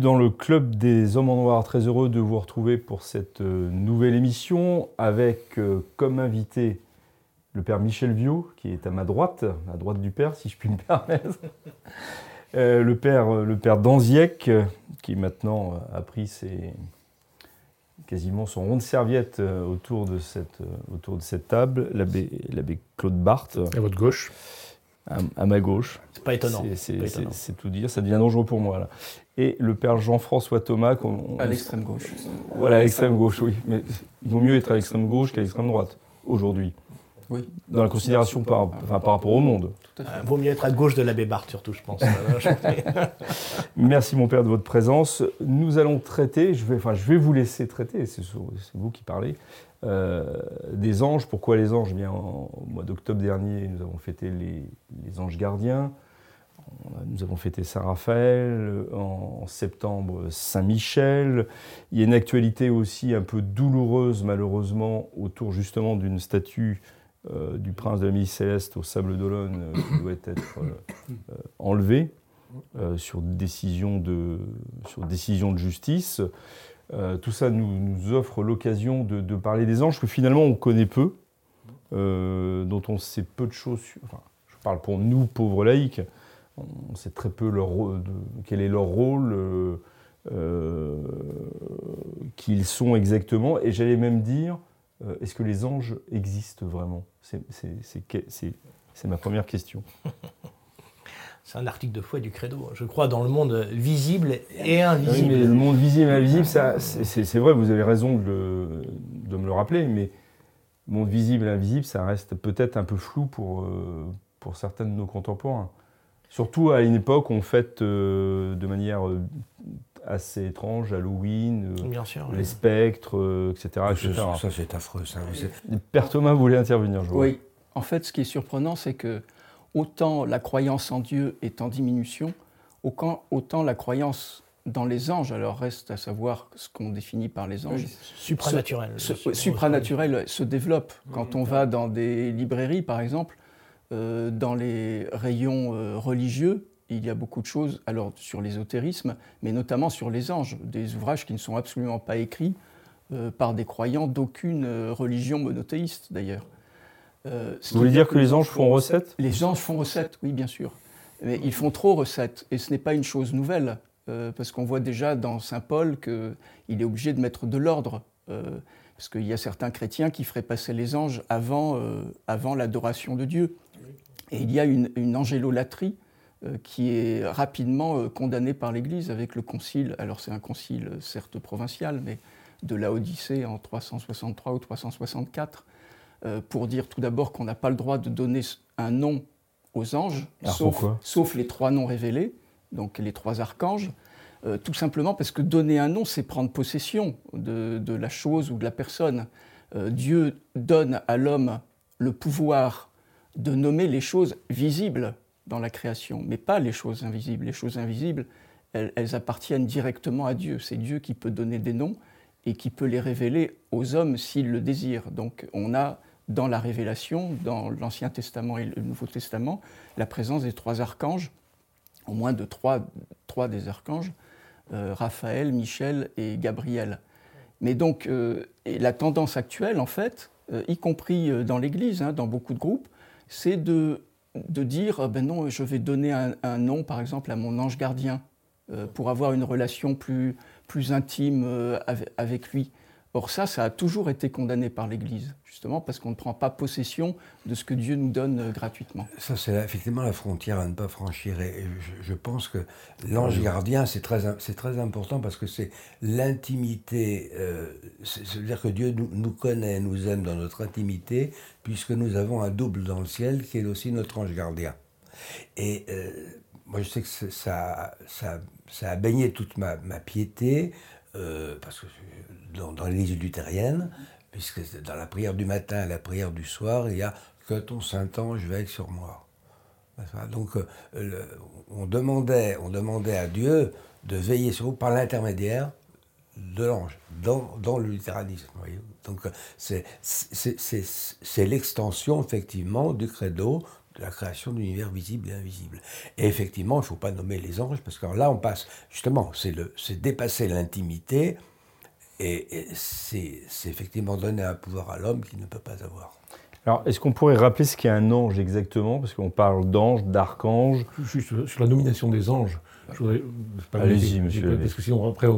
dans le club des hommes en noir. Très heureux de vous retrouver pour cette euh, nouvelle émission avec euh, comme invité le père Michel Viau, qui est à ma droite, à droite du père, si je puis me permettre. Euh, le père, le père Danziec, euh, qui maintenant a pris quasiment son rond de serviette autour de cette, autour de cette table, l'abbé Claude Barthes, À votre gauche. À, à ma gauche. C'est pas étonnant. C'est- tout dire, ça devient dangereux pour moi. Là. Et le père Jean-François Thomas, À l'extrême gauche. Voilà, à l'extrême gauche, oui. Mais il vaut mieux être à l'extrême gauche qu'à l'extrême droite, aujourd'hui. Oui. Dans la considération par, enfin, par rapport au monde. Tout à fait. Euh, vaut mieux être à gauche de l'abbé Barthes, surtout, je pense. Merci mon père de votre présence. Nous allons traiter, je vais, enfin, je vais vous laisser traiter, c'est vous qui parlez, euh, des anges. Pourquoi les anges? Eh bien, en- Au mois d'octobre dernier, nous avons fêté les, anges gardiens. Nous avons fêté Saint-Raphaël, en, septembre Saint-Michel. Il y a une actualité aussi un peu douloureuse malheureusement autour justement d'une statue euh, du prince de la milice céleste au Sable d'Olonne euh, qui doit être euh, euh, enlevée euh, sur, décision de, sur décision de justice. Euh, tout ça nous, offre l'occasion de, parler des anges que finalement on connaît peu, euh, dont on sait peu de choses. je parle pour nous, pauvres laïcs, on sait très peu leur, quel est leur rôle, euh, qui ils sont exactement, et j'allais même dire, est-ce que les anges existent vraiment? C'est ma première question. C'est un article de foi du credo. Je crois dans le monde visible et Oui, mais invisible. le monde visible et invisible, ça, c'est- vrai, vous avez raison de, le- de me le rappeler, mais le monde visible et invisible, ça reste peut-être un peu flou pour, euh, pour certains de nos contemporains. Surtout à une époque où on fête euh, de manière euh, assez étrange Halloween, euh, Bien sûr. les spectres, etc. etc. Ça, ça, c'est affreux. Ça. Père Thomas voulait intervenir, je vois. Oui. En fait, ce qui est surprenant, c'est que autant la croyance en Dieu est en diminution, autant, la croyance dans les anges, alors reste à savoir ce qu'on définit par les anges, Supranaturel. se- Su- supranaturel se développe. Quand on va dans des librairies, par exemple, euh, dans les rayons euh, religieux, il y a beaucoup de choses, alors sur l'ésotérisme, mais notamment sur les anges, des ouvrages qui ne sont absolument pas écrits euh, par des croyants d'aucune religion monothéiste, d'ailleurs. Euh, Vous voulez dire que les anges font recette les anges font recette, oui, bien sûr. Mais ils font trop recette, et ce n'est pas une chose nouvelle, euh, parce qu'on voit déjà dans Saint Paul qu'il est obligé de mettre de l'ordre, euh, parce qu'il y a certains chrétiens qui feraient passer les anges avant, avant l'adoration de Dieu. Et il y a une, une angélolatrie qui est rapidement condamnée par l'Église avec le concile, alors c'est un concile certes provincial, mais de la Odyssée en 363 ou 364, euh, pour dire tout d'abord qu'on n'a pas le droit de donner un nom aux anges, Alors sauf, les trois noms révélés, donc les trois archanges, euh, tout simplement parce que donner un nom, c'est prendre possession de, de la chose ou de la personne. Euh, Dieu donne à l'homme le pouvoir de nommer les choses visibles dans la création, mais pas les choses invisibles. Les choses invisibles, elles, elles appartiennent directement à Dieu. C'est Dieu qui peut donner des noms et qui peut les révéler aux hommes s'ils le désirent. Donc on a dans la révélation, dans l'Ancien Testament et le Nouveau Testament, la présence des trois archanges, au moins de trois, trois des archanges, euh, Raphaël, Michel et Gabriel. Mais donc, euh, la tendance actuelle, en fait, euh, y compris dans l'Église, hein, dans beaucoup de groupes, c'est de, de dire, ben non, je vais donner un, nom, par exemple, à mon ange gardien, pour avoir une relation plus, plus intime avec lui. Or ça, ça a toujours été condamné par l'Église, justement parce qu'on ne prend pas possession de ce que Dieu nous donne euh, gratuitement. Ça, c'est effectivement la frontière à ne pas franchir. Et je, je pense que l'ange gardien, c'est très, très important parce que c'est l'intimité. euh, c'est- C'est-à-dire que Dieu nous, nous connaît, nous aime dans notre intimité, puisque nous avons un double dans le ciel qui est aussi notre ange gardien. Et euh, moi, je sais que ça, ça, ça a baigné toute ma, ma piété. euh, parce que dans, l'église luthérienne, puisque dans la prière du matin et la prière du soir, il y a que ton Saint-Ange veille sur moi. Donc euh, on, demandait, on demandait à Dieu de veiller sur vous par l'intermédiaire de l'ange, dans, le littéralisme. Donc c'est l'extension effectivement du credo de la création d'univers visible et invisible. Et effectivement, il ne faut pas nommer les anges, parce que là on passe, justement, c'est dépasser l'intimité, et, c'est effectivement donner un pouvoir à l'homme qu'il ne peut pas avoir. Alors, est-ce qu'on pourrait rappeler ce qu'est un ange exactement? Parce qu'on parle d'ange, d'archange. Juste sur la nomination des anges. Allez-y, monsieur. Parce que sinon, après,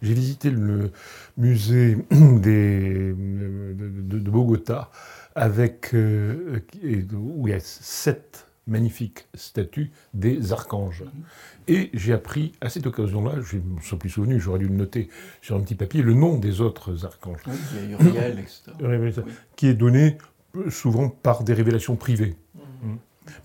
j'ai visité le musée des, de, Bogota, avec, euh, où il y a sept magnifiques statues des archanges. Et j'ai appris à cette occasion-là, je ne me suis plus souvenu, j'aurais dû le noter sur un petit papier, le nom des autres archanges. il y a Uriel, etc. Qui est donné souvent par des révélations privées. Mm.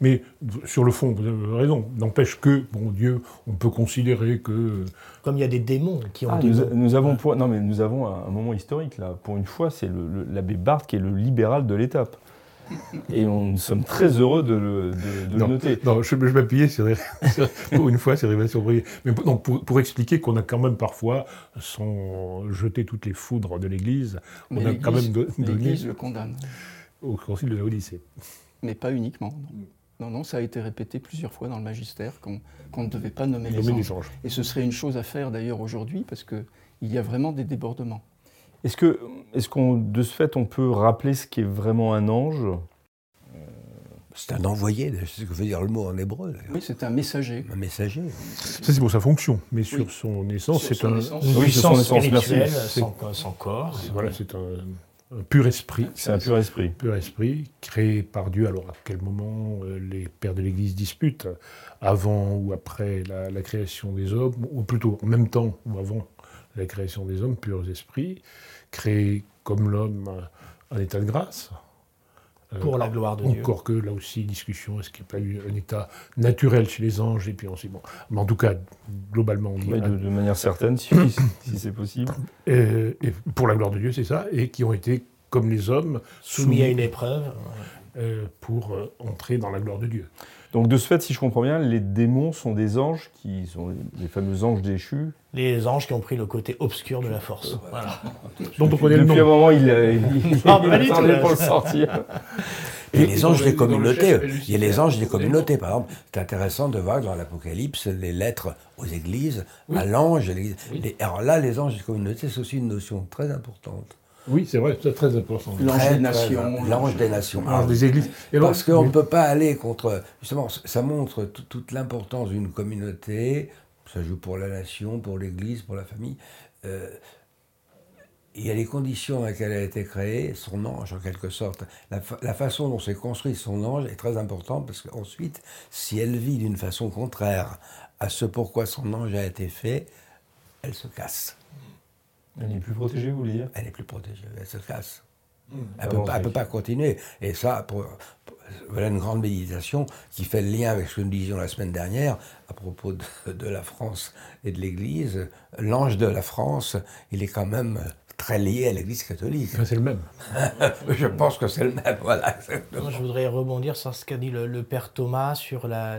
Mais sur le fond, vous avez raison, n'empêche que, bon Dieu, on peut considérer que... Comme il y a des démons qui ont ah, nous, avons non, mais nous avons un, moment historique, là. Pour une fois, c'est l'abbé Barthes qui est le libéral de l'étape. Et on, nous sommes très heureux de le, noter. Non, je, je m'appuyais sur, pour une fois sur révélations privées. Mais pour, pour, expliquer qu'on a quand même parfois, sans jeter toutes les foudres de l'Église, on a quand même... L'Église le condamne au concile de la Odyssée. Mais pas uniquement. Non. non, ça a été répété plusieurs fois dans le magistère qu'on ne devait pas nommer, les, anges. Et ce serait une chose à faire d'ailleurs aujourd'hui parce qu'il y a vraiment des débordements. Est-ce que, est-ce qu'on, de ce fait, on peut rappeler ce qu'est vraiment un ange? C'est un envoyé, c'est ce que veut dire le mot en hébreu. Oui, c'est un messager. Un messager. Ça, c'est pour sa fonction, mais sur son essence, c'est un. Oui, son essence spirituelle, sans, sans, corps. Voilà, c'est un, un pur esprit. C'est un pur esprit. Pur esprit, créé par Dieu. Alors à quel moment euh, les pères de l'Église disputent? Avant ou après la, création des hommes, ou plutôt en même temps ou avant? La création des hommes, purs esprits, créés comme l'homme en état de grâce. Euh, Pour la gloire de Dieu. Encore que là aussi, discussion, est-ce qu'il n'y a pas eu un état naturel chez les anges Et puis on sait, bon. Mais en tout cas, globalement, on dit. de, de, manière certaine, si, si c'est possible. Et, pour la gloire de Dieu, c'est ça, et qui ont été, comme les hommes, soumis, à une épreuve. Euh, pour euh, entrer dans la gloire de Dieu. Donc de ce fait, si je comprends bien, les démons sont des anges qui sont les fameux anges déchus. Les anges qui ont pris le côté obscur de la force. Voilà. Donc on connaît le nom. Depuis un moment, il, il, il, ah, il pour le sortir. Et les anges des communautés, il y a les anges des communautés, par exemple. C'est intéressant de voir dans l'Apocalypse les lettres aux églises, à l'ange. Alors là, les anges des communautés, c'est aussi une notion très importante. Oui, c'est vrai, c'est très important. L'ange des nations. L'ange des nations. L'ange des églises. Parce qu'on ne peut pas aller contre. Justement, ça montre toute l'importance d'une communauté. Ça joue pour la nation, pour l'église, pour la famille. Euh, il y a les conditions dans lesquelles elle a été créée, son ange en quelque sorte. La, la façon dont s'est construit son ange est très importante parce qu'ensuite, si elle vit d'une façon contraire à ce pourquoi son ange a été fait, elle se casse. Elle n'est plus protégée, vous voulez dire? Elle n'est plus protégée, elle se casse. Hmm. elle ne peut, pas continuer. Et ça, voilà une grande méditation qui fait le lien avec ce que nous disions la semaine dernière à propos de, la France et de l'Église. L'ange de la France, il est quand même très lié à l'Église catholique. C'est le même. je pense que c'est le même, voilà. Moi, je voudrais rebondir sur ce qu'a dit le, père Thomas sur la,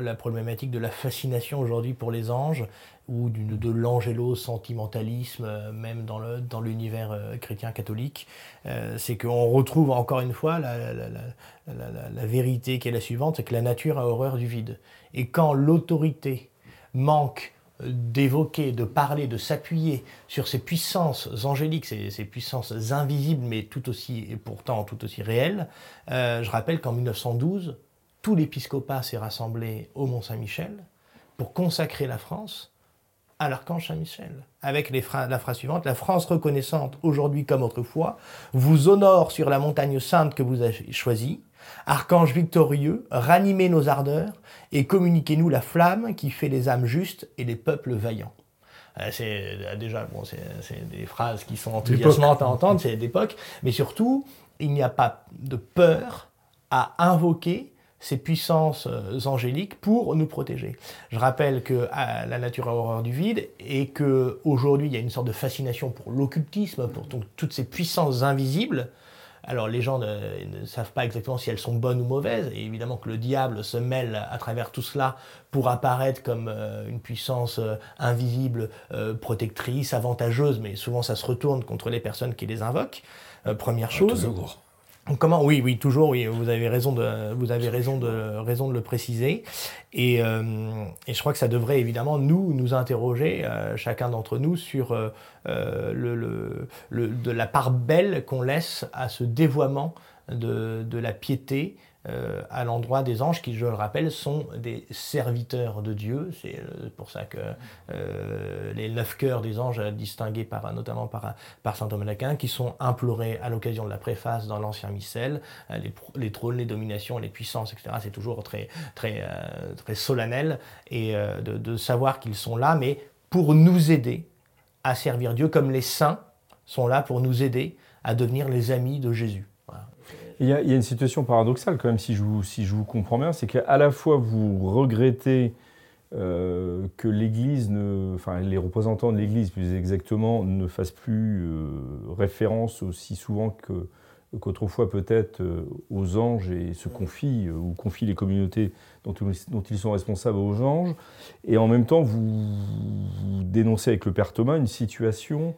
la problématique de la fascination aujourd'hui pour les anges ou de l'angélo sentimentalisme, euh, même dans l'univers euh, chrétien catholique, euh, c'est qu'on retrouve encore une fois la, la, vérité qui est la suivante, c'est que la nature a horreur du vide. Et quand l'autorité manque d'évoquer, de parler, de s'appuyer sur ces puissances angéliques, ces, ces, puissances invisibles, mais tout aussi, et pourtant tout aussi réelles, je rappelle qu'en 1912, tout l'épiscopat s'est rassemblé au Mont-Saint-Michel pour consacrer la France à l'archange Saint-Michel, avec la phrase suivante, la France reconnaissante aujourd'hui comme autrefois, vous honore sur la montagne sainte que vous avez choisie, archange victorieux, ranimez nos ardeurs et communiquez-nous la flamme qui fait les âmes justes et les peuples vaillants. Euh, c'est euh, déjà bon, c'est des phrases qui sont enthousiasmantes à entendre, c'est d'époque, mais surtout, il n'y a pas de peur à invoquer ces puissances euh, angéliques pour nous protéger. Je rappelle que la nature a horreur du vide et que aujourd'hui il y a une sorte de fascination pour l'occultisme, pour toutes ces puissances invisibles. Alors les gens ne, savent pas exactement si elles sont bonnes ou mauvaises, et évidemment que le diable se mêle à travers tout cela pour apparaître comme euh, une puissance euh, invisible, protectrice, avantageuse, mais souvent ça se retourne contre les personnes qui les invoquent. première chose. Comment Oui, oui, toujours. Oui, vous avez raison de, le préciser. Et, euh, et je crois que ça devrait évidemment nous nous interroger, euh, chacun d'entre nous, sur euh, de la part belle qu'on laisse à ce dévoiement de la piété euh, à l'endroit des anges qui, je le rappelle, sont des serviteurs de Dieu. C'est euh, pour ça que euh, les neuf cœurs des anges, distingués par, notamment par, saint Thomas d'Aquin, qui sont implorés à l'occasion de la préface dans l'Ancien Missel, les, trônes, les dominations, les puissances, etc. C'est toujours très, très, très solennel et de savoir qu'ils sont là, mais pour nous aider à servir Dieu, comme les saints sont là pour nous aider à devenir les amis de Jésus. Il y, a, une situation paradoxale quand même, si je vous, si je vous comprends bien, c'est qu'à la fois vous regrettez euh, que l'Église, enfin les représentants de l'Église plus exactement, ne fassent plus euh, référence aussi souvent que, qu'autrefois peut-être euh, aux anges et se confient ou confient les communautés dont, dont, ils sont responsables aux anges. Et en même temps, vous, dénoncez avec le Père Thomas une situation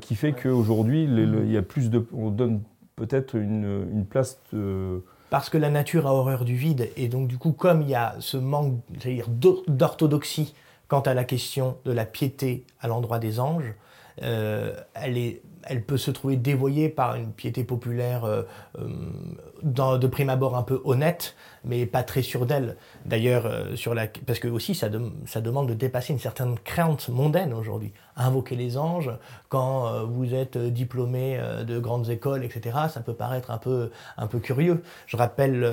qui fait qu'aujourd'hui, il y a plus de, on donne peut-être une, place Parce que la nature a horreur du vide, et donc du coup, comme il y a ce manque d'orthodoxie quant à la question de la piété à l'endroit des anges, euh, elle peut se trouver dévoyée par une piété populaire euh, euh, de prime abord un peu honnête, mais pas très sûre d'elle. D'ailleurs, sur la, parce que aussi ça, ça, demande de dépasser une certaine crainte mondaine aujourd'hui. Invoquer les anges quand vous êtes diplômé de grandes écoles, etc., ça peut paraître un peu, un peu curieux. Je rappelle,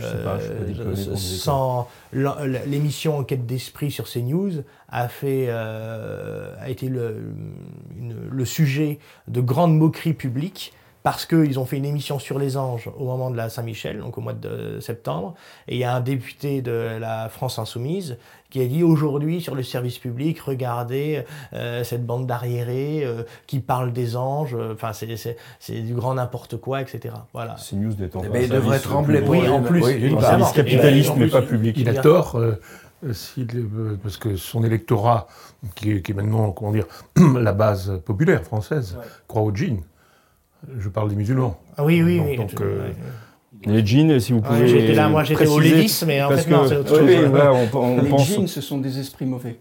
sans l'émission Enquête d'esprit sur CNews a fait, a été le, le sujet de grandes moqueries publiques parce qu'ils ont fait une émission sur les anges au moment de la Saint-Michel, donc au mois de septembre, et il y a un député de la France Insoumise qui a dit aujourd'hui sur le service public, regardez euh, cette bande d'arriérés euh, qui parle des anges, enfin c'est du grand n'importe quoi, etc. Voilà. C'est news des temps. Mais il devrait trembler. Oui, en plus, oui, service capitaliste, mais pas public. Il a tort. Euh, parce que son électorat, qui est, maintenant, comment dire, la base populaire française, croit au djinn. Je parle des musulmans. Ah oui, oui, oui. Donc, euh, les djinns, si vous pouvez. j'étais là, moi j'étais au lévis, mais en fait, non, c'est autre chose. les djinns, ce sont des esprits mauvais.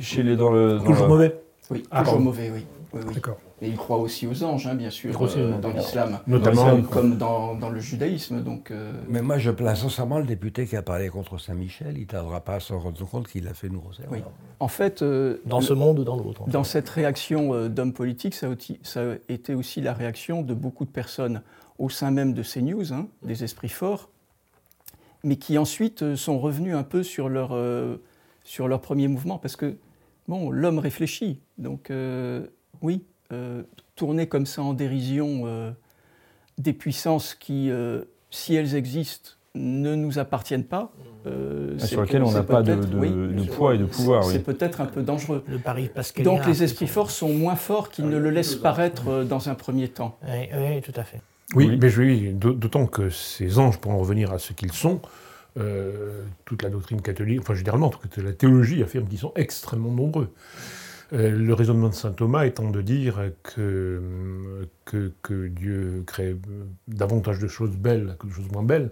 Chez les, dans le, toujours mauvais Oui, ah, toujours mauvais, oui. oui, oui. D'accord. Et il croit aussi aux anges, hein, bien sûr, euh, dans l'islam. Notamment. Comme dans, dans, le judaïsme. Donc, euh, Mais moi, je place sincèrement le député qui a parlé contre Saint-Michel. Il ne tardera pas à se rendre compte qu'il a fait une grosse erreur. En fait. Euh, dans ce monde ou dans l'autre Dans cette réaction d'hommes politiques, ça a, ça a, été aussi la réaction de beaucoup de personnes au sein même de ces news, hein, des esprits forts, mais qui ensuite sont revenus un peu sur leur, sur leur premier mouvement. Parce que, bon, l'homme réfléchit. Donc, oui tourner comme ça en dérision euh, des puissances qui, euh, si elles existent, ne nous appartiennent pas. Ah, sur lesquelles on n'a pas de, poids et de pouvoir. C'est peut-être un peu dangereux. Le pari Donc les esprits forts sont moins forts qu'ils ne le laissent paraître dans un premier temps. Oui, tout à fait. Oui, mais oui, d'autant que ces anges, pour en revenir à ce qu'ils sont, toute la doctrine catholique, enfin généralement, toute la théologie affirme qu'ils sont extrêmement nombreux. Euh, le raisonnement de saint Thomas étant de dire que, Dieu crée davantage de choses belles que de choses moins belles,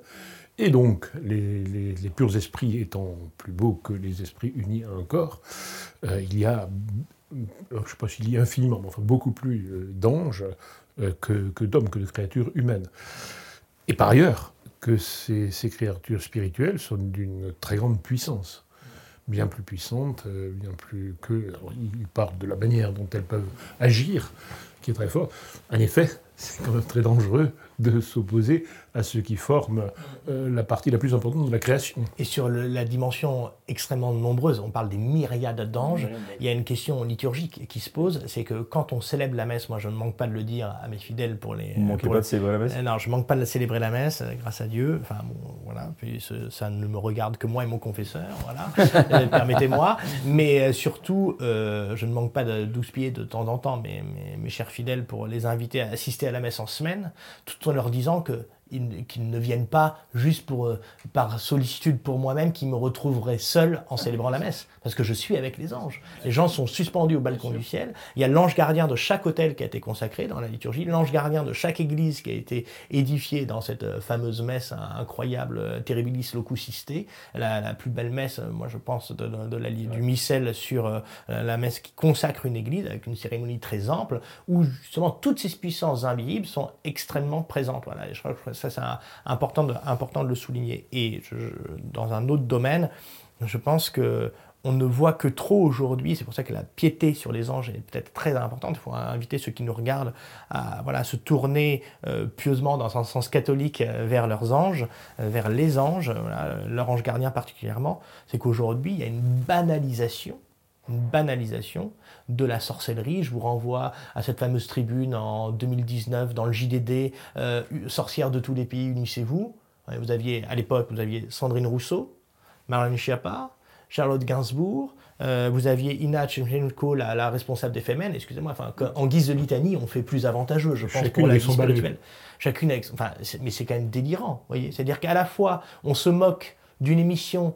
et donc les, purs esprits étant plus beaux que les esprits unis à un corps, euh, il y a, je ne sais pas s'il y a infiniment, mais beaucoup plus euh, d'anges que, d'hommes, que de créatures humaines. Et par ailleurs, que ces créatures spirituelles sont d'une très grande puissance bien plus puissantes, euh, bien plus que. il parle de la manière dont elles peuvent agir, qui est très fort. En effet, c'est quand même très dangereux de s'opposer à ce qui forme euh, la partie la plus importante de la création. Et sur le- la dimension extrêmement nombreuse, on parle des myriades d'anges, il y a une question liturgique qui se pose, c'est que quand on célèbre la messe, moi je ne manque pas de le dire à mes fidèles pour les... Vous ne manquez pour pas le- de célébrer la messe Euh, Non, je manque pas de célébrer la messe, grâce à Dieu. Enfin, bon, voilà. Puis ce- ça ne me regarde que moi et mon confesseur, voilà. Euh, Permettez-moi. Mais euh, surtout, euh, je ne manque pas de 12 pieds de temps en temps, mes, mes, mes chers fidèles, pour les inviter à assister à la messe en semaine, tout en leur disant que qu'ils ne viennent pas juste pour, euh, par sollicitude pour moi-même, qui me retrouverai seul en célébrant la messe. Parce que je suis avec les anges. Les gens sont suspendus au balcon du ciel. Il y a l'ange gardien de chaque hôtel qui a été consacré dans la liturgie, l'ange gardien de chaque église qui a été édifiée dans cette euh, fameuse messe incroyable, euh, Terribilis Locusiste, la, la plus belle messe, moi je pense, de, de- de la, du missel sur euh, la messe qui consacre une église avec une cérémonie très ample, où justement toutes ces puissances invisibles sont extrêmement présentes. Voilà, je crois que ça c'est important, de, important de le souligner. Et dans un autre domaine, je pense que on ne voit que trop aujourd'hui, c'est pour ça que la piété sur les anges est peut-être très importante. Il faut inviter ceux qui nous regardent à voilà, se tourner euh, pieusement dans un sens catholique euh, vers leurs anges, euh, vers les anges, voilà, leur ange gardien particulièrement. C'est qu'aujourd'hui, il y a une banalisation une banalisation de la sorcellerie. Je vous renvoie à cette fameuse tribune en 2019 dans le JDD, euh, Sorcières de tous les pays, unissez-vous. Vous aviez, à l'époque, vous aviez Sandrine Rousseau, Marlène Schiappa, Charlotte Gainsbourg, euh, vous aviez Ina Tchemchenko, la, la responsable des femmes, excusez-moi, enfin, en guise de litanie, on fait plus avantageux, je pense, Chacune pour la vie spirituelle. Chacune avec, enfin, mais c'est quand même délirant, vous voyez. C'est-à-dire qu'à la fois, on se moque d'une émission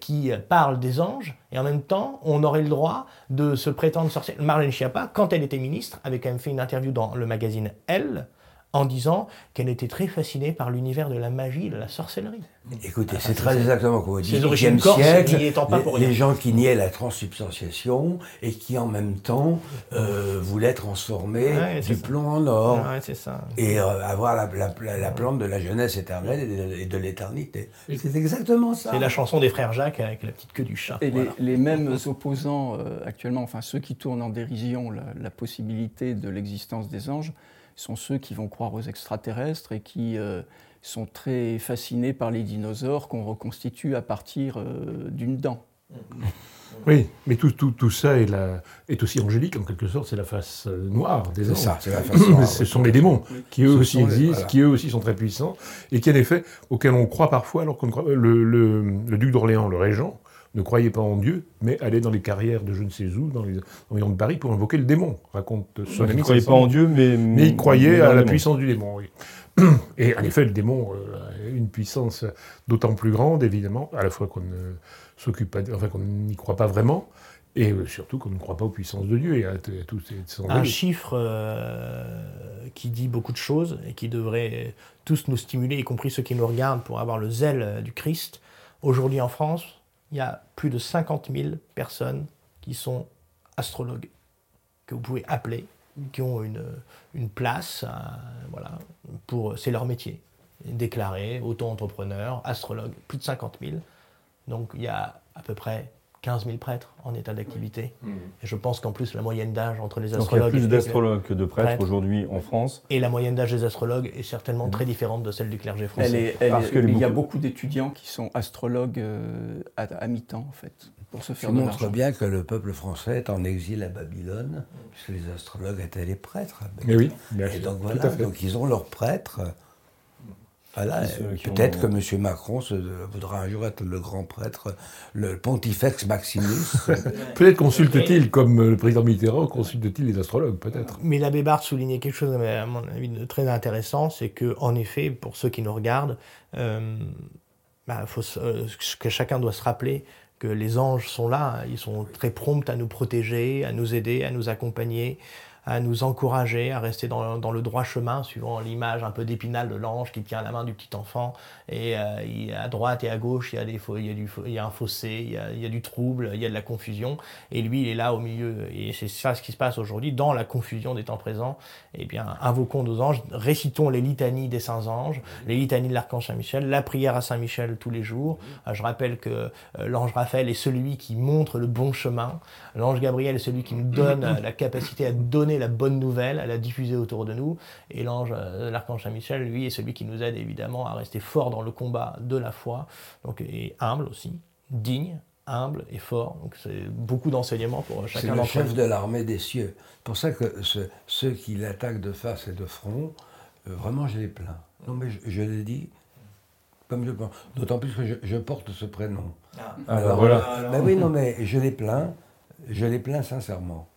qui euh, parle des anges, et en même temps, on aurait le droit de se prétendre sorcière. Marlène Schiappa, quand elle était ministre, avait quand même fait une interview dans le magazine Elle, en disant qu'elle était très fascinée par l'univers de la magie, de la sorcellerie. Écoutez, c'est très exactement comme origines XVIIIe corses siècle, n'y étant pas les, pour les gens qui niaient la transsubstantiation et qui en même temps euh, voulaient transformer Ouais, du ça. plomb en or Ouais, ça. et euh, avoir la, la- la- la plante de la jeunesse éternelle et de, et de l'éternité. C'est exactement ça. C'est la chanson des frères Jacques avec la petite queue du chat. Et Voilà. les, les mêmes opposants euh, actuellement, enfin ceux qui tournent en dérision la, la possibilité de l'existence des anges, sont ceux qui vont croire aux extraterrestres et qui euh, sont très fascinés par les dinosaures qu'on reconstitue à partir euh, d'une dent. Oui, mais tout, tout, tout ça est, la- est aussi angélique, en quelque sorte, c'est la face euh, noire des C'est anges. ça, c'est la façon. Ce sont les démons qui eux Ce aussi les- existent, voilà. qui eux aussi sont très puissants, et qui en effet, auxquels on croit parfois, alors qu'on ne croit le, le- le duc d'Orléans, le régent, ne croyait pas en Dieu, mais allait dans les carrières de je ne sais où, dans les environs de Paris, pour invoquer le démon, raconte son Il ami ne croyait pas en Dieu, mais. Mais il croyait mais à la démon. puissance du démon, oui. Et en effet, le démon euh, a une puissance d'autant plus grande, évidemment, à la fois qu'on ne s'occupe pas, enfin qu'on n'y croit pas vraiment, et euh, surtout qu'on ne croit pas aux puissances de Dieu et à, à tous ces ces Un chiffre euh, qui dit beaucoup de choses et qui devrait tous nous stimuler, y compris ceux qui nous regardent, pour avoir le zèle du Christ. Aujourd'hui en France, il y a plus de 50 000 personnes qui sont astrologues, que vous pouvez appeler, qui ont une, place, voilà, pour, c'est leur métier. Déclarés, auto-entrepreneurs, astrologues, plus de 50 000. Donc il y a à peu près 15 000 prêtres en état d'activité. Et je pense qu'en plus, la moyenne d'âge entre les Donc il y a astrologues plus d'astrologues que de prêtres Prêtres. aujourd'hui en France. et la moyenne d'âge des astrologues est certainement très différente de celle du clergé français. Elle est- elle Parce est- que il y a beaucoup- d'étudiants qui sont astrologues euh, à, à mi-temps, en fait, pour se Ça de montre bien que le peuple français est en exil à Babylone, puisque les astrologues étaient les prêtres. à Mais Babylone. oui, bien Et donc voilà, donc ils ont leurs prêtres. Voilà, euh, ont- peut-être que M. Macron se, voudra un jour être le grand prêtre, le pontifex Maximus. Peut-être consulte-t-il, comme euh, le président Mitterrand, consulte-t-il les astrologues, peut-être. Mais l'abbé Barthes soulignait quelque chose, à mon avis, de très intéressant, c'est que, en effet, pour ceux qui nous regardent, euh, bah, faut euh, que chacun doit se rappeler que les anges sont là, ils sont très prompts à nous protéger, à nous aider, à nous accompagner, à nous encourager à rester dans, dans le droit chemin, suivant l'image un peu d'épinal de l'ange qui tient la main du petit enfant. Et euh, à droite et à gauche, il y a, des, il y a, du, il y a un fossé, il y a, il y a du trouble, il y a de la confusion. Et lui, il est là au milieu. Et c'est ça ce qui se passe aujourd'hui, dans la confusion des temps présents. Eh bien, invoquons nos anges, récitons les litanies des saints anges, les litanies de l'archange Saint-Michel, la prière à Saint-Michel tous les jours. Euh, Je rappelle que euh, l'ange Raphaël est celui qui montre le bon chemin. L'ange Gabriel est celui qui nous donne la capacité à donner donner la bonne nouvelle, à la diffuser autour de nous. Et l'ange, euh, l'archange Saint-Michel, lui, est celui qui nous aide évidemment à rester fort dans le combat de la foi, donc et humble aussi, digne, humble et fort. Donc c'est beaucoup d'enseignements pour chacun C'est le d'entre chef nous. de l'armée des cieux. C'est pour ça que ce- ceux qui l'attaquent de face et de front, euh, vraiment, je les plains. Non, mais je, je l'ai dit comme je pense. D'autant plus que je, je porte ce prénom. Ah, Alors, voilà. Ben oui, non, mais je les plains, je les plains sincèrement.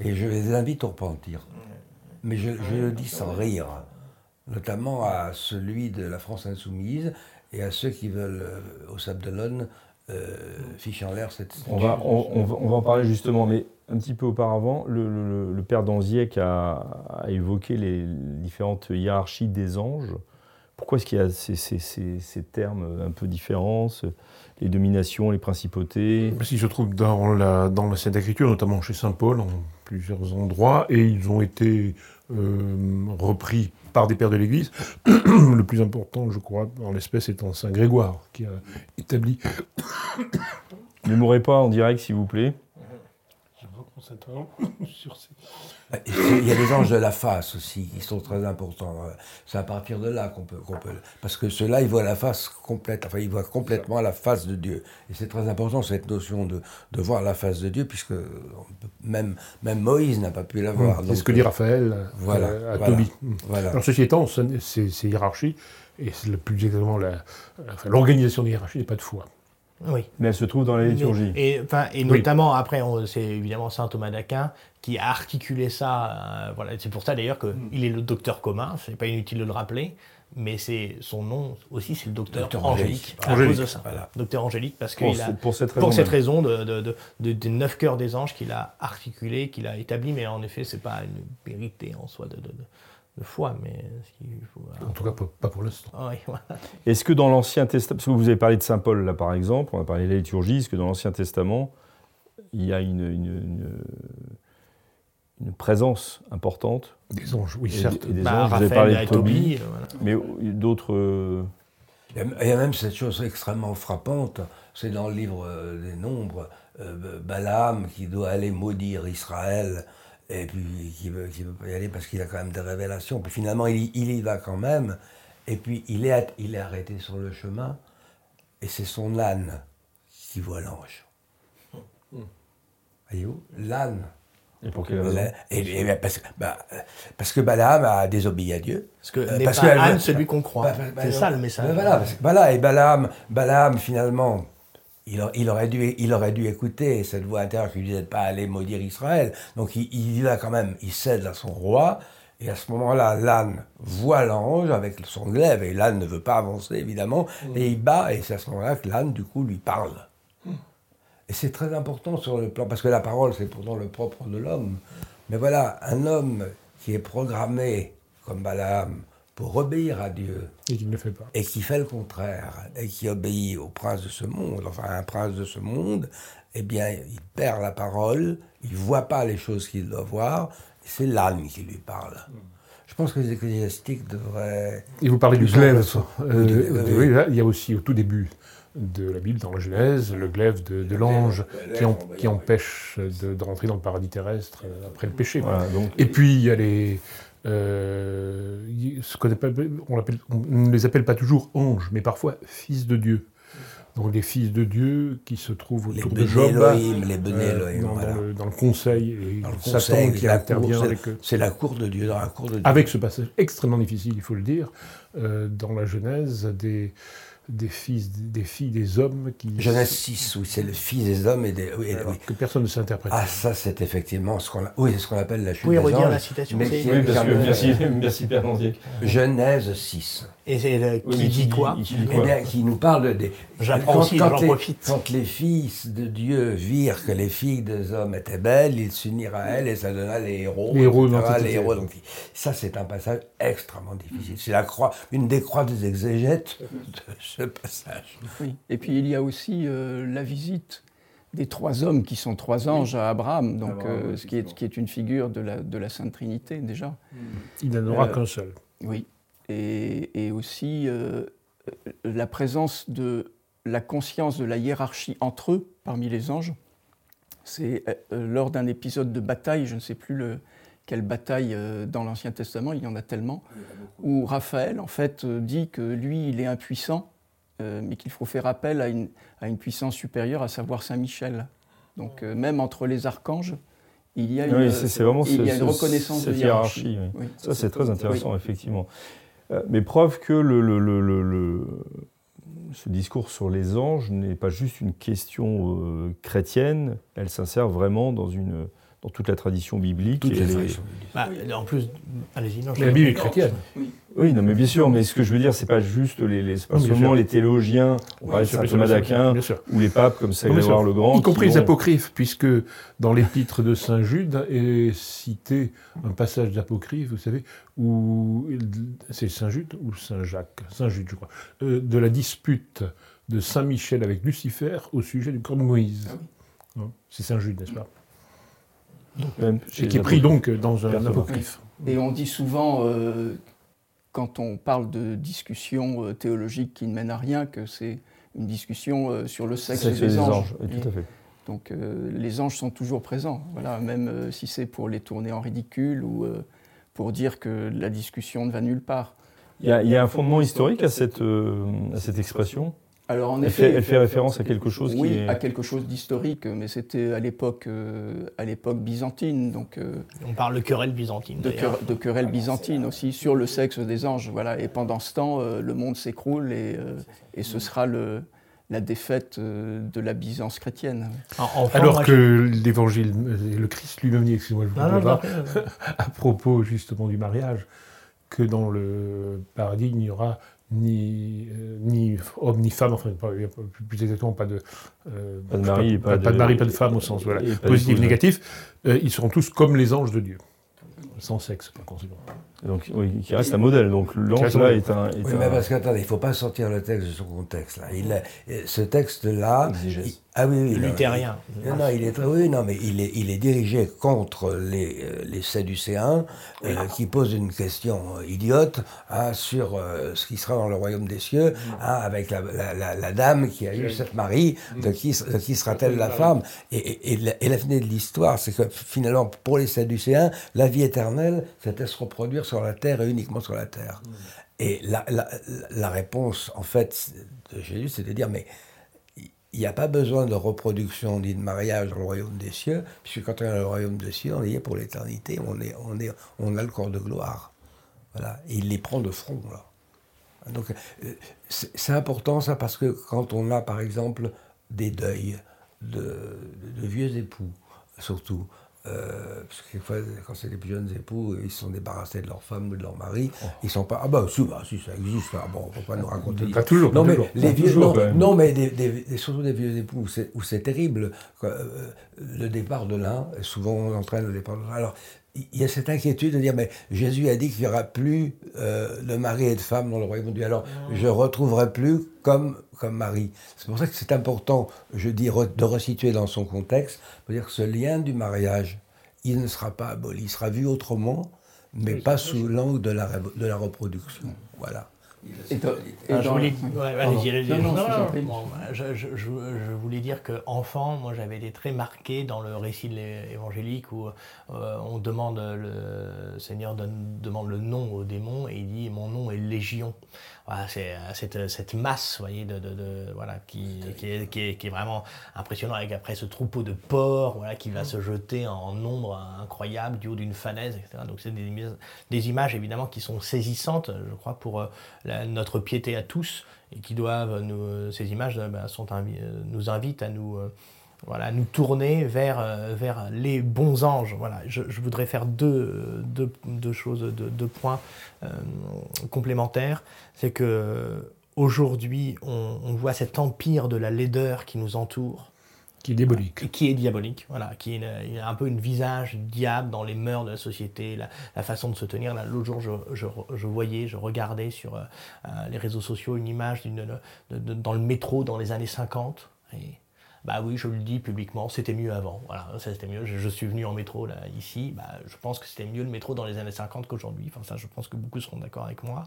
Et je les invite au repentir. Mais je, je le dis sans rire, notamment à celui de la France insoumise et à ceux qui veulent, euh, au Sable d'Olonne, euh, ficher en l'air cette On va, on, on va, on va en parler justement, mais un petit peu auparavant, le, le- le père Danziec a, a évoqué les différentes hiérarchies des anges. Pourquoi est-ce qu'il y a ces, ces- ces- ces termes un peu différents, les dominations, les principautés? Parce qu'ils se trouvent dans la, dans la Sainte Écriture, notamment chez Saint Paul, en plusieurs endroits, et ils ont été euh, repris par des pères de l'Église. Le plus important, je crois, en l'espèce, étant Saint Grégoire, qui a établi. Ne mourrez pas en direct, s'il vous plaît. Sur ces- c'est- Il y a les anges de la face aussi, qui sont très importants. Euh, C'est à partir de là qu'on peut, qu'on peut. Parce que ceux-là, ils voient la face complète, enfin, ils voient complètement la face de Dieu. Et c'est très important, cette notion de, de voir la face de Dieu, puisque même, même Moïse n'a pas pu la voir. C'est Donc, ce que dit Raphaël euh, à voilà. Tobie. Voilà. Alors, ceci étant, ce- ces, hiérarchies, et c'est plus exactement la- enfin, l'organisation des hiérarchies n'est pas de foi. Oui. Mais elle se trouve dans la liturgie. Et, enfin, et Oui. notamment, après, c'est évidemment saint Thomas d'Aquin qui a articulé ça. euh, voilà. C'est pour ça d'ailleurs qu'il est le docteur commun, c'est pas inutile de le rappeler, mais c'est son nom aussi, c'est le docteur, Docteur Angélique, Angélique. à Angélique, cause de ça. voilà. Docteur Angélique, parce qu'il a. pour cette raison. Pour cette même. raison de, de- de- de- des neuf cœurs des anges qu'il a articulé, qu'il a établi, mais en effet, c'est pas une vérité en soi de, de- foi, mais faut. En tout cas, pas, pour l'instant. Ah oui, voilà. Est-ce que dans l'Ancien Testament, parce que vous avez parlé de Saint Paul là par exemple, on a parlé de la liturgie, est-ce que dans l'Ancien Testament, il y a une, une, une- une présence importante? Des anges, oui, et, certes. et des Bah, anges Vous avez Raphaël parlé et de Tobie, Tobie, voilà. mais d'autres. euh, Il y a- il y a même cette chose extrêmement frappante, c'est dans le livre euh, des Nombres, euh, Balaam qui doit aller maudire Israël, et puis qui veut, qui veut pas y aller parce qu'il a quand même des révélations. Puis finalement, il, y- il y va quand même, et puis il est, il est arrêté sur le chemin, et c'est son âne qui voit l'ange. Voyez-vous? L'âne. Et pour quelle raison? Et- et- parce, que- bah, euh, parce que Balaam a désobéi à Dieu. Parce que Euh, n'est pas que- Anne celui qu'on croit. Bah, bah, bah, c'est ça le message. Mais Voilà, parce que- voilà, et Balaam, Balaam finalement, il, a- il aurait dû, il aurait dû écouter cette voix intérieure qui lui disait de pas aller maudire Israël. Donc il, il y va quand même, il cède à son roi. Et à ce moment-là, l'âne voit l'ange avec son glaive, et l'âne ne veut pas avancer, évidemment, et il bat, et c'est à ce moment-là que l'âne, du coup, lui parle. Et c'est très important sur le plan, parce que la parole, c'est pourtant le propre de l'homme. Mais voilà, un homme qui est programmé, comme Balaam, pour obéir à Dieu, Et qu'il ne le fait pas. et qui fait le contraire, et qui obéit au prince de ce monde, enfin un prince de ce monde, eh bien, il perd la parole, il ne voit pas les choses qu'il doit voir, c'est l'âne qui lui parle. Je pense que les ecclésiastiques devraient... Et vous parlez du glaive. euh, oui, du- oui, il y a aussi au tout début de la Bible, dans la Genèse, le glaive de, de l'ange qui, en- qui empêche de, de rentrer dans le paradis terrestre euh, après le péché. Voilà, donc, Et puis il y a les. Euh, ce appelle- on, ne les appelle pas toujours anges, mais parfois fils de Dieu. Donc des fils de Dieu qui se trouvent Les autour de Bene Job. Elohim, les euh, dans, voilà. le, dans le conseil, et Dans le Satan conseil, qui intervient eux. C'est la cour de Dieu, dans la cour de Dieu. Avec ce passage extrêmement difficile, il faut le dire, euh, dans la Genèse, des, des fils, des filles, des hommes qui. Genèse 6, oui, c'est le fils des hommes et des... oui, et- oui. que personne ne sait interpréter. Ah, ça, c'est effectivement ce qu'on a- oui, c'est ce qu'on appelle la chute pouvez des redire anges, la citation, mais oui, parce que, merci, merci Père. Genèse 6. Et c'est le- Oui, qui dit quoi qui dit Eh bien, qui nous parle de- des. J'apprends quand- aussi, quand j'en les- profite. Quand les fils de Dieu virent que les filles des hommes étaient belles, ils s'unirent à elles et ça donna les héros. Les héros etc., les héros. Donc, ça, c'est un passage extrêmement difficile. C'est la croix, une des croix des exégètes de ce passage. Oui. Et puis il y a aussi euh, la visite des trois hommes qui sont trois anges à Abraham, donc, Abraham, euh, ce qui est, qui est une figure de la, de la Sainte Trinité déjà. Il n'en aura Euh, qu'un seul. Oui. Et, et aussi euh, la présence de la conscience de la hiérarchie entre eux, parmi les anges. C'est euh, lors d'un épisode de bataille, je ne sais plus le, quelle bataille euh, dans l'Ancien Testament, il y en a tellement, où Raphaël, en fait, euh, dit que lui, il est impuissant, mais qu'il faut faire appel à une, à une, puissance supérieure, à savoir Saint Michel. Donc, même entre les archanges, il y a une, vraiment il y a une reconnaissance de hiérarchie. Ça, c'est très intéressant, effectivement. Mais preuve que ce discours sur les anges n'est pas juste une question chrétienne, elle s'insère vraiment dans une dans toute la tradition biblique. Bah, en plus, allez-y. La Bible est chrétienne. Oui. non, mais bien sûr, mais ce que je veux dire, c'est pas juste les, les pas seulement les théologiens, on parlait de saint Thomas d'Aquin, ou les papes comme Saint Grégoire le Grand. Y compris les apocryphes, puisque dans l'épître de Saint Jude est cité un passage d'apocryphe, vous savez, où c'est Saint Jude ou Saint Jacques, Saint Jude, je crois, euh, de la dispute de Saint Michel avec Lucifer au sujet du corps de Moïse. Ah c'est Saint Jude, n'est-ce pas? Et qui est pris donc dans un apocryphe. Et on dit souvent, euh, quand on parle de discussion euh, théologique qui ne mène à rien, que c'est une discussion euh, sur le sexe, des, anges. tout à fait. Donc les anges sont toujours présents, voilà, même si c'est pour les tourner en ridicule ou pour dire que la discussion ne va nulle part. Il y, a, un fondement historique à cette, à cette expression alors, en elle, effet, fait, elle fait référence à quelque chose oui, qui est... à quelque chose d'historique, mais c'était à l'époque, euh, à l'époque byzantine. Donc, euh, on parle de querelle byzantine. De, de querelle byzantine aussi sur le sexe des anges, voilà. Et pendant ce temps, euh, le monde s'écroule et, et, ce sera le, la défaite de la Byzance chrétienne. Alors que l'évangile, le Christ lui-même dit, excusez-moi, je à propos justement du mariage, que dans le paradis, il n'y aura ni, euh, ni homme ni femme, enfin plus exactement pas de, euh, pas de mari, pas, de, mari, pas de femme au sens voilà, positif, négatif, euh, ils seront tous comme les anges de Dieu, sans sexe par conséquent. Donc, oui, qui reste un modèle. Donc, l'ange là est un. oui, mais parce qu'attendez, il ne faut pas sortir le texte de son contexte. Là. Il, ce texte-là. Ah oui, oui. Luthérien. Non, non, il est, oui, non, mais il est, il est dirigé contre les, euh, les Sadducéens euh, qui posent une question euh, idiote hein, sur ce qui sera dans le royaume des cieux, mm. hein, avec la, la, la, dame qui a eu cette Marie, de mm. qui, de qui sera-t-elle la femme? Et, et, la, et la finale de l'histoire, c'est que finalement, pour les Sadducéens, la vie éternelle, c'était se reproduire sur la terre et uniquement sur la terre. Mm. Et la, la, la, réponse, en fait, de Jésus, c'est de dire, mais il n'y a pas besoin de reproduction ni de mariage dans le royaume des cieux, puisque quand on est dans le royaume des cieux, on y est pour l'éternité, on, est, on, est, on a le corps de gloire. Voilà. Et il les prend de front, là. Donc, euh, c'est important, ça, parce que quand on a, par exemple, des deuils de, de vieux époux, surtout, euh, parce que quelquefois, quand c'est des plus jeunes époux, ils se sont débarrassés de leur femme ou de leur mari. Oh. Ils sont pas. Ah bah si, bah, si ça existe. Ah, bon, on va pas nous raconter. Pas toujours. Non, mais les vieux, non, mais des, des, surtout des vieux époux où c'est terrible. Euh, le départ de l'un, souvent on entraîne le départ de. Alors, il y a cette inquiétude de dire, mais Jésus a dit qu'il n'y aura plus euh, de mari et de femme dans le royaume de Dieu. Alors, je ne retrouverai plus comme, comme Marie. C'est pour ça que c'est important, je dis, de resituer dans son contexte, pour dire que ce lien du mariage, il ne sera pas aboli, il sera vu autrement, mais pas sous l'angle de la, de la reproduction. Voilà. Je voulais dire que enfant, moi j'avais été très marqué dans le récit évangélique où euh, on demande, le Seigneur demande le nom au démon et il dit Mon nom est Légion voilà, c'est euh, cette, euh, cette, masse, voyez, de, de, voilà, qui, qui, est, qui, est, qui, est, vraiment impressionnant avec après ce troupeau de porcs, voilà, qui va mm. se jeter en nombre incroyable du haut d'une falaise, etc. Donc c'est des, des, images évidemment qui sont saisissantes, je crois, pour euh, notre piété à tous et qui doivent nous, ces images bah, sont, nous invitent à nous voilà, nous tourner vers, vers les bons anges. Voilà, je, je voudrais faire deux, deux, deux choses, deux, deux points euh, complémentaire, c'est que aujourd'hui, on, voit cet empire de la laideur qui nous entoure. Qui est diabolique. Qui est diabolique, voilà. Qui est un peu une visage diable dans les mœurs de la société, la, façon de se tenir. L'autre jour, je, je, voyais, je regardais sur euh, les réseaux sociaux une image dans le métro dans les années 50. Et bah oui, je le dis publiquement, c'était mieux avant. Voilà, c'était mieux. Je, suis venu en métro là, ici. Bah, je pense que c'était mieux le métro dans les années 50 qu'aujourd'hui. Enfin, ça, je pense que beaucoup seront d'accord avec moi.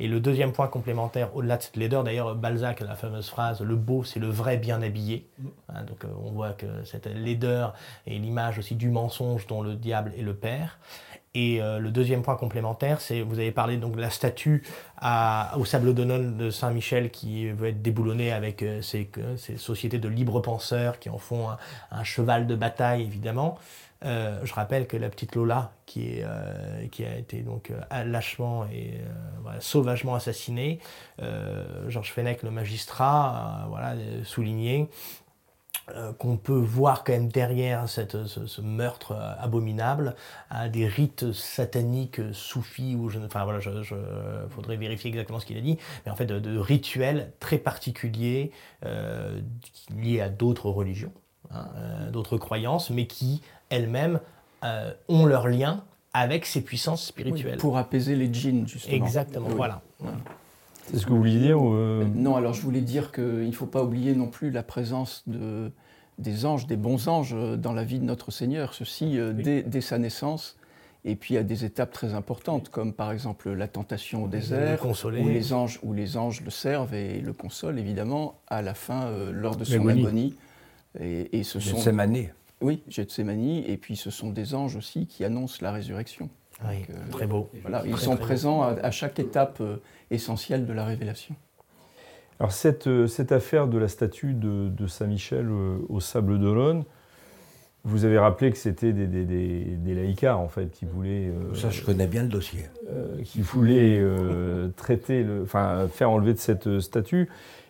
Et le deuxième point complémentaire, au-delà de cette laideur, d'ailleurs, Balzac, la fameuse phrase Le beau, c'est le vrai bien habillé. Mm. Hein, donc, euh, on voit que cette laideur est l'image aussi du mensonge dont le diable est le père. Et euh, le deuxième point complémentaire, c'est vous avez parlé donc de la statue au Sable d'Olonne de Saint-Michel qui veut être déboulonnée avec euh, ces, sociétés de libres penseurs qui en font un, cheval de bataille évidemment. Euh, je rappelle que la petite Lola, qui, a été donc lâchement et sauvagement assassinée, Georges Fenech, le magistrat, voilà, souligné euh, qu'on peut voir quand même derrière cette, ce, meurtre euh, abominable à des rites sataniques soufis ou je enfin voilà je, faudrait vérifier exactement ce qu'il a dit mais en fait de, rituels très particuliers euh, liés à d'autres religions hein, d'autres croyances mais qui elles-mêmes ont leur lien avec ces puissances spirituelles. Pour apaiser les djinns justement. Exactement voilà. C'est ce que vous vouliez dire euh, Non, alors je voulais dire qu'il ne faut pas oublier non plus la présence de, des anges, des bons anges euh, dans la vie de notre Seigneur, ceci euh, dès, sa naissance, et puis à des étapes très importantes, comme par exemple la tentation au désert, où les, anges, où les anges le servent et le consolent, évidemment, à la fin, lors de son agonie. Et, et ce sont... Gethsemane. Oui, Gethsemane, et puis ce sont des anges aussi qui annoncent la résurrection. Oui, très beau. Voilà, ils sont présents à, chaque étape essentielle de la révélation. Alors cette, euh, cette affaire de la statue de, Saint-Michel euh, au Sable d'Olonne, vous avez rappelé que c'était des, des, des, laïcars en fait qui voulaient. Euh, Ça, je connais bien le dossier. qui voulaient traiter, le, enfin faire enlever de cette statue.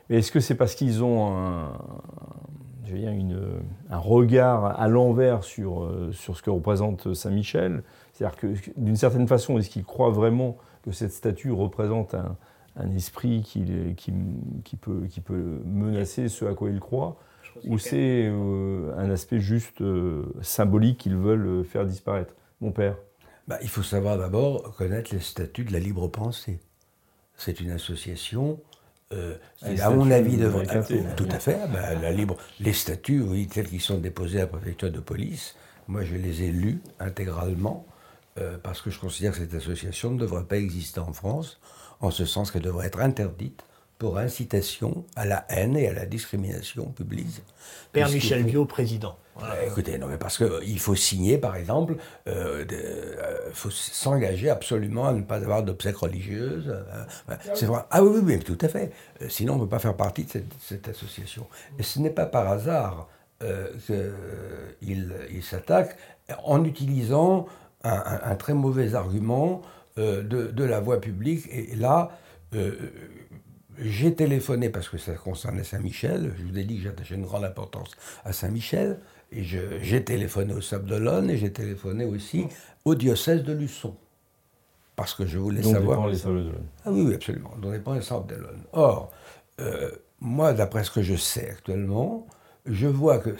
Mais est-ce que c'est parce qu'ils ont un, je veux dire, une, un regard à l'envers sur, sur ce que représente Saint-Michel C'est-à-dire que d'une certaine façon, est-ce qu'ils croient vraiment que cette statue représente un, esprit qui, qui, peut, qui peut menacer ce à quoi il croit, ou c'est euh, un aspect juste euh, symbolique qu'ils veulent faire disparaître? Mon père bah, Il faut savoir d'abord connaître les statuts de la libre pensée. C'est une association euh, à mon avis, devrait. tout à fait. Bah, la libre, les statuts, oui, tels qu'ils sont déposés à la préfecture de police, moi je les ai lus intégralement. Euh, parce que je considère que cette association ne devrait pas exister en France, en ce sens qu'elle devrait être interdite pour incitation à la haine et à la discrimination publique. Père Michel Biot, président. Euh, écoutez, non, mais parce qu'il euh, faut signer, par exemple, il faut s'engager absolument à ne pas avoir d'obsèques religieuses. c'est vrai. Ah oui, oui, oui, tout à fait. sinon, on ne peut pas faire partie de cette, cette association. Et ce n'est pas par hasard qu'il il s'attaque en utilisant un, très mauvais argument euh, de, la voie publique. Et là, euh, j'ai téléphoné parce que ça concernait Saint-Michel. Je vous ai dit que j'attachais une grande importance à Saint-Michel. Et j'ai téléphoné au Sable d'Olonne et j'ai téléphoné aussi au diocèse de Luçon. Parce que je voulais savoir. les Sables Ah oui, oui, absolument. Dont dépend les Sables d'Olonne. Or, euh, moi, d'après ce que je sais actuellement, je vois que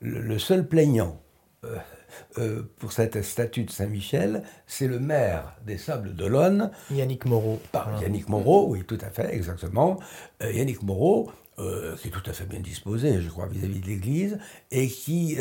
le, seul plaignant euh, pour cette statue de Saint-Michel, c'est le maire des Sables d'Olonne. Yannick Moreau. Yannick Moreau, oui, tout à fait, exactement. Euh, Yannick Moreau, euh, qui est tout à fait bien disposé, je crois, vis-à-vis de l'Église, et qui,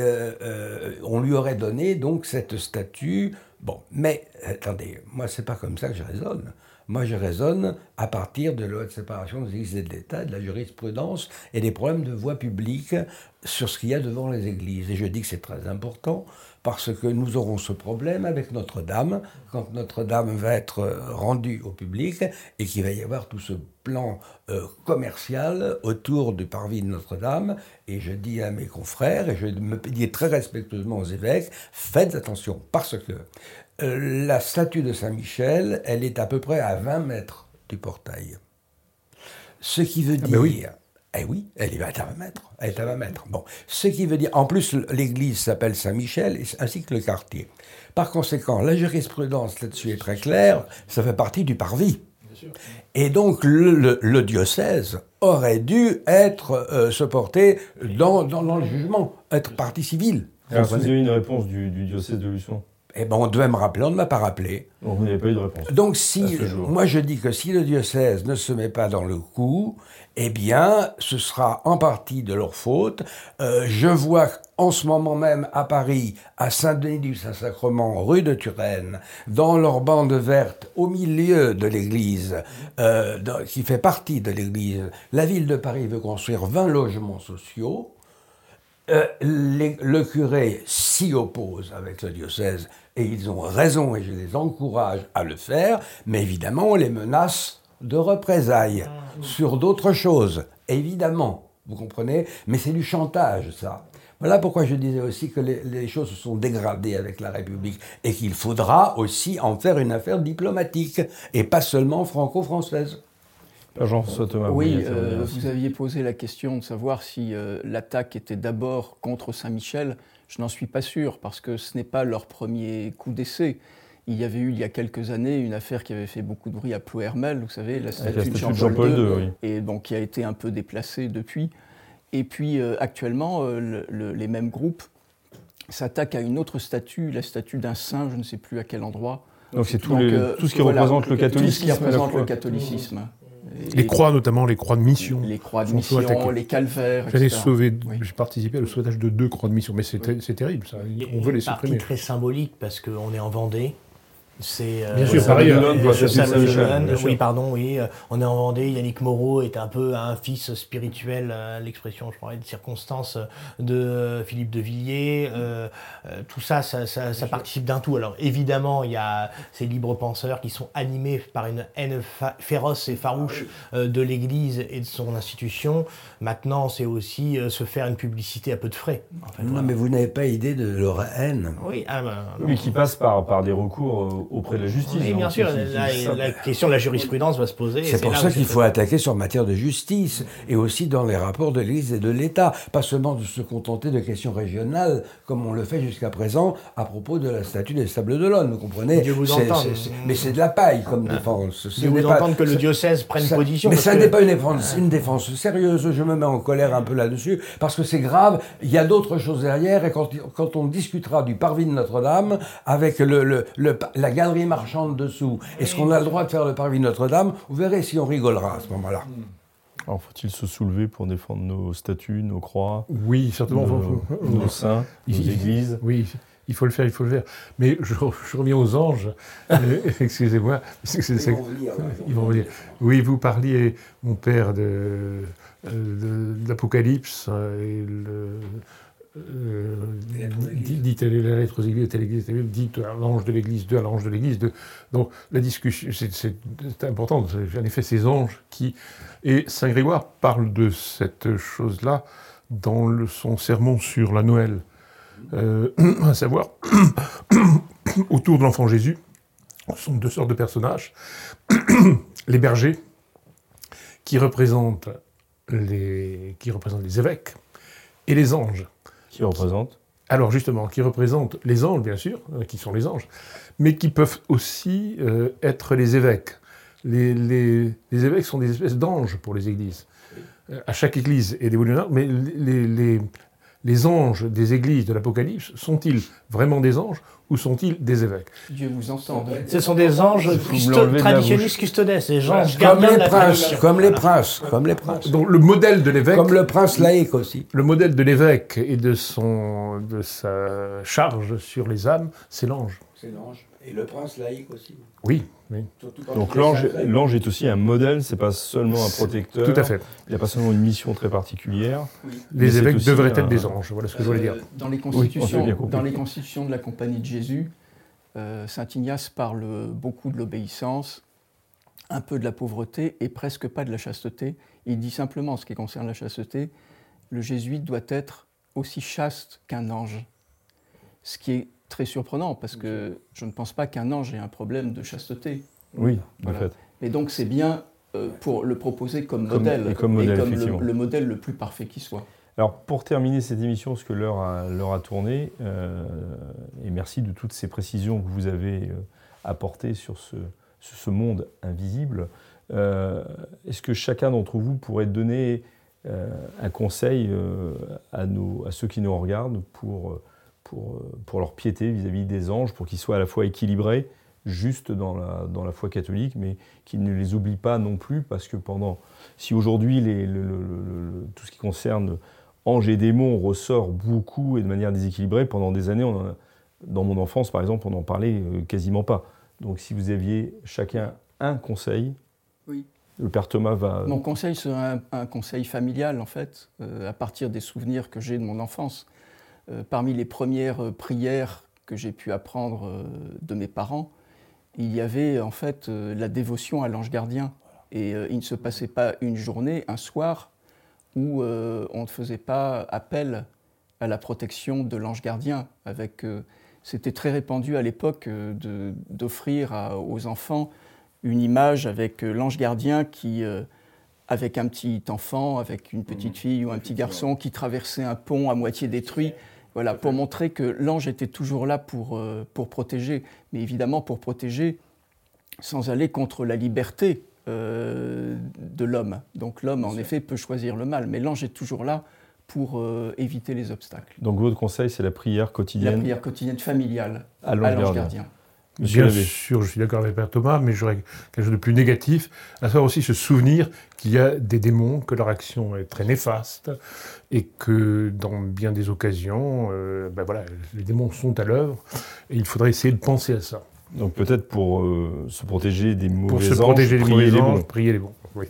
on lui aurait donné donc cette statue. Bon, mais attendez, moi, c'est pas comme ça que je raisonne. Moi, je raisonne à partir de la loi de séparation des églises et de l'État, de la jurisprudence et des problèmes de voie publique sur ce qu'il y a devant les églises. Et je dis que c'est très important parce que nous aurons ce problème avec Notre-Dame, quand Notre-Dame va être rendue au public et qu'il va y avoir tout ce plan euh, commercial autour du parvis de Notre-Dame. Et je dis à mes confrères, et je me dis très respectueusement aux évêques, faites attention, parce que euh, la statue de Saint-Michel, elle est à peu près à 20 mètres du portail. Ce qui veut ah, dire eh oui, elle est à 20 mètres. Elle est à 20 mètres. Bon, ce qui veut dire, en plus, l'église s'appelle Saint-Michel, ainsi que le quartier. Par conséquent, la jurisprudence là-dessus est très claire, ça fait partie du parvis. Et donc, le, diocèse aurait dû être, euh, se porter dans, le jugement, être partie civile. Alors, vous avez une réponse du, diocèse de Luçon eh ben, on devait me rappeler, on ne m'a pas rappelé. vous n'avez pas eu de réponse. Donc, si, moi je dis que si le diocèse ne se met pas dans le coup, eh bien, ce sera en partie de leur faute. Euh, je vois en ce moment même à Paris, à Saint-Denis du Saint-Sacrement, rue de Turenne, dans leur bande verte, au milieu de l'église, euh, qui fait partie de l'église, la ville de Paris veut construire 20 logements sociaux. Euh, les- le curé s'y oppose avec le diocèse et ils ont raison et je les encourage à le faire, mais évidemment on les menace de représailles sur d'autres choses, évidemment, vous comprenez, mais c'est du chantage ça. Voilà pourquoi je disais aussi que les, les choses se sont dégradées avec la République et qu'il faudra aussi en faire une affaire diplomatique et pas seulement franco-française. Thomas. Oui, euh, vous aviez posé la question de savoir si euh, l'attaque était d'abord contre Saint-Michel. Je n'en suis pas sûr, parce que ce n'est pas leur premier coup d'essai. Il y avait eu, il y a quelques années, une affaire qui avait fait beaucoup de bruit à Plouhermel, vous savez, la Avec la statue de statue Jean-Paul II, II, oui. et donc qui a été un peu déplacée depuis. Et puis, euh, actuellement, le- le- les mêmes groupes s'attaquent à une autre statue, la statue d'un saint, je ne sais plus à quel endroit. Donc c'est tout, ce qui voilà, représente le Tout ce qui catholicisme. représente le catholicisme. Les croix, notamment les croix de mission. les croix de mission, attaquées. les calvaires, etc. sauvé, Oui. j'ai participé au sauvetage de deux croix de mission, mais c'est c'est terrible ça. On veut les supprimer. très symbolique parce qu'on est en Vendée. C'est euh, Bien sûr, euh, par ailleurs. euh, Oui, pardon, oui. euh, On est en Vendée. Yannick Moreau est un peu un fils spirituel, euh, l'expression, je parlais de circonstances de Philippe de Villiers. euh, euh, tout ça, ça, ça- ça participe d'un tout. Alors évidemment, il y a ces libres penseurs qui sont animés par une haine féroce et farouche euh, de l'Église et de son institution. Maintenant, c'est aussi euh, se faire une publicité à peu de frais. en fait, Non, voilà. mais vous n'avez pas idée de leur haine. Oui, ah, ben, Oui, qui passe par, par des recours euh, auprès de la justice. Oui, bien sûr, la, question de la jurisprudence va se poser. C'est pour ça qu'il faut attaquer sur matière de justice et aussi dans les rapports de l'Église et de l'État. Pas seulement de se contenter de questions régionales comme on le fait jusqu'à présent à propos de la statue des Sables d'Olonne. Vous comprenez? Dieu vous c'est- Mais c'est de la paille comme défense. Ce Je vous entendre que le diocèse prenne ça- position. Mais ça que- n'est pas une défense, une défense sérieuse. Je me mets en colère un peu là-dessus parce que c'est grave. Il y a d'autres choses derrière et quand, quand on discutera du parvis de Notre-Dame avec le, le- le- la galerie marchande dessous, est-ce qu'on a le droit de faire le parvis de Notre-Dame Vous verrez si on rigolera à ce moment-là. Alors faut-il se soulever pour défendre nos statues, nos croix, Oui, certainement. nos, nos saints, nos églises? Oui, il faut le faire, il faut le faire. Mais je, je reviens aux anges. Euh, Excusez-moi. C'est- c'est- c'est- Ils vont revenir. Oui, vous parliez, mon père, de, euh, de, de l'Apocalypse euh, et le. Euh, dit, dit telle est la lettre aux églises, telle église, telle église, dit à l'ange de l'église, deux à l'ange de l'église. Donc la discussion, c'est- important. En effet, ces anges qui. Et Saint Grégoire parle de cette chose-là dans le- son sermon sur la Noël. Euh, à savoir, autour de l'enfant Jésus, ce sont deux sortes de personnages. les bergers, qui représentent les, qui représentent les évêques, et les anges. Qui représentent Alors justement, qui représentent les anges, bien sûr, euh, qui sont les anges, mais qui peuvent aussi euh, être les évêques. Les, évêques sont des espèces d'anges pour les églises. Euh, à chaque église est ange, mais les, les- anges des églises de l'Apocalypse sont-ils vraiment des anges ou sont-ils des évêques? Dieu vous entende. Ce sont des anges custo- traditionnistes custodes, des anges Comme les princes, comme les princes, comme les princes. Donc le modèle de l'évêque, Comme le prince laïque aussi. le modèle de l'évêque et de son de sa charge sur les âmes, c'est l'ange. C'est l'ange. Et le prince laïque aussi. Oui, oui, Donc l'ange, est aussi un modèle, c'est pas seulement un protecteur. tout à fait. Il n'a pas seulement une mission très particulière. Les évêques devraient un- être des anges. Voilà ce que je voulais dire. Euh, Dans les, on constitutions, a dans les constitutions de la Compagnie de Jésus, euh, Saint Ignace parle beaucoup de l'obéissance, un peu de la pauvreté et presque pas de la chasteté. Il dit simplement, en ce qui concerne la chasteté, le jésuite doit être aussi chaste qu'un ange. Ce qui est très surprenant parce que je ne pense pas qu'un ange ait un problème de chasteté. Oui, Voilà. fait. Et donc c'est bien euh, pour le proposer comme, Comme- modèle, et comme modèle, le- effectivement. le, modèle le plus parfait qui soit. Alors pour terminer cette émission, parce que l'heure a, l'heure a tourné, euh, et merci de toutes ces précisions que vous avez euh, apportées sur ce, sur ce monde invisible, euh, est-ce que chacun d'entre vous pourrait donner euh, un conseil euh, à, nos, à ceux qui nous regardent pour, euh, pour, euh, pour leur piété vis-à-vis des anges, pour qu'ils soient à la fois équilibrés, juste dans la, dans la foi catholique, mais qu'ils ne les oublient pas non plus, parce que pendant, si aujourd'hui les- le- le- le- le- tout ce qui concerne anges et démons ressort beaucoup et de manière déséquilibrée, pendant des années, on en a- dans mon enfance par exemple, on n'en parlait euh, quasiment pas. Donc si vous aviez chacun un conseil, Oui. le père Thomas va... Mon conseil sera un, conseil familial, en fait, à partir des souvenirs que j'ai de mon enfance. Parmi les premières prières que j'ai pu apprendre de mes parents, il y avait en fait la dévotion à l'ange gardien. Et il ne se passait pas une journée, un soir, où on ne faisait pas appel à la protection de l'ange gardien. Avec, euh, c'était très répandu à l'époque euh, d'offrir aux enfants une image avec euh, l'ange gardien qui, avec un petit enfant, avec une petite mmh. fille ou un petit garçon qui traversait un pont à moitié détruit. Voilà, pour montrer que l'ange était toujours là pour, pour protéger, mais évidemment pour protéger sans aller contre la liberté de l'homme. Donc l'homme, en effet, peut choisir le mal, mais l'ange est toujours là pour euh, éviter les obstacles. Donc votre conseil, c'est la prière quotidienne La prière quotidienne familiale à l'ange gardien. Bien sûr, je suis d'accord avec Père Thomas, mais j'aurais quelque chose de plus négatif, à savoir aussi se souvenir qu'il y a des démons, que leur action est très néfaste, et que dans bien des occasions, euh, ben voilà, les démons sont à l'œuvre, et il faudrait essayer de penser à ça. Donc peut-être pour euh, se protéger des mauvais pour se protéger des mauvais anges, prier les bons. Oui.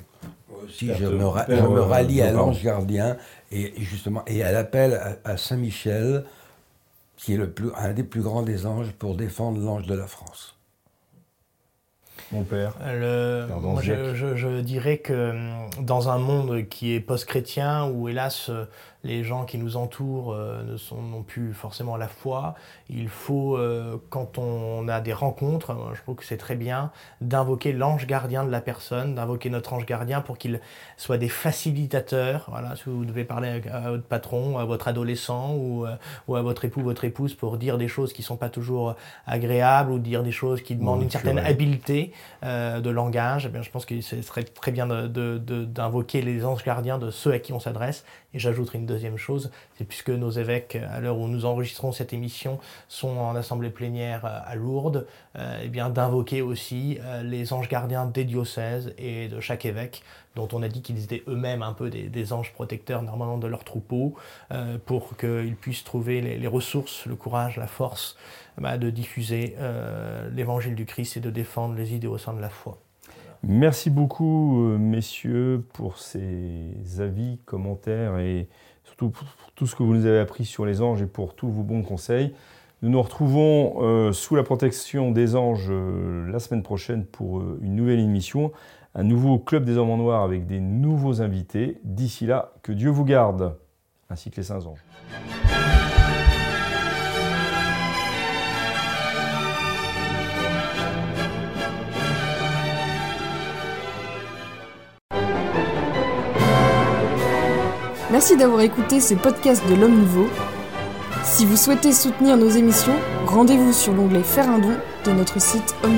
Aussi, je me, je me rallie à l'ange gardien et justement, et à l'appel à, Saint-Michel, qui est le plus, un des plus grands des anges pour défendre l'ange de la France. Mon père. moi, je, je, dirais que hum, dans un monde qui est post-chrétien, où hélas les gens qui nous entourent euh, ne sont non plus forcément à la foi. Il faut, euh, quand on a des rencontres, je trouve que c'est très bien, d'invoquer l'ange gardien de la personne, d'invoquer notre ange gardien pour qu'il soit des facilitateurs. Voilà, si vous devez parler à votre patron, à votre adolescent ou, euh, ou à votre époux, votre épouse pour dire des choses qui ne sont pas toujours agréables ou dire des choses qui demandent une certaine habileté de langage, eh bien, je pense que ce serait très bien d'invoquer les anges gardiens de ceux à qui on s'adresse. Et j'ajouterai une deuxième chose, c'est puisque nos évêques, à l'heure où nous enregistrons cette émission, sont en assemblée plénière euh, à Lourdes, euh, eh bien d'invoquer aussi euh, les anges gardiens des diocèses et de chaque évêque, dont on a dit qu'ils étaient eux-mêmes un peu des, anges protecteurs normalement de leur troupeau, pour qu'ils puissent trouver les, ressources, le courage, la force bah, de diffuser l'évangile du Christ et de défendre les idées au sein de la foi. Merci beaucoup, messieurs, pour ces avis, commentaires et pour tout ce que vous nous avez appris sur les anges et pour tous vos bons conseils. Nous nous retrouvons euh, sous la protection des anges euh, la semaine prochaine pour euh, une nouvelle émission, un nouveau Club des Hommes en Noir avec des nouveaux invités. D'ici là, que Dieu vous garde, ainsi que les saints anges. Merci d'avoir écouté ce podcast de l'Homme Nouveau. Si vous souhaitez soutenir nos émissions, rendez-vous sur l'onglet Faire un don de notre site homme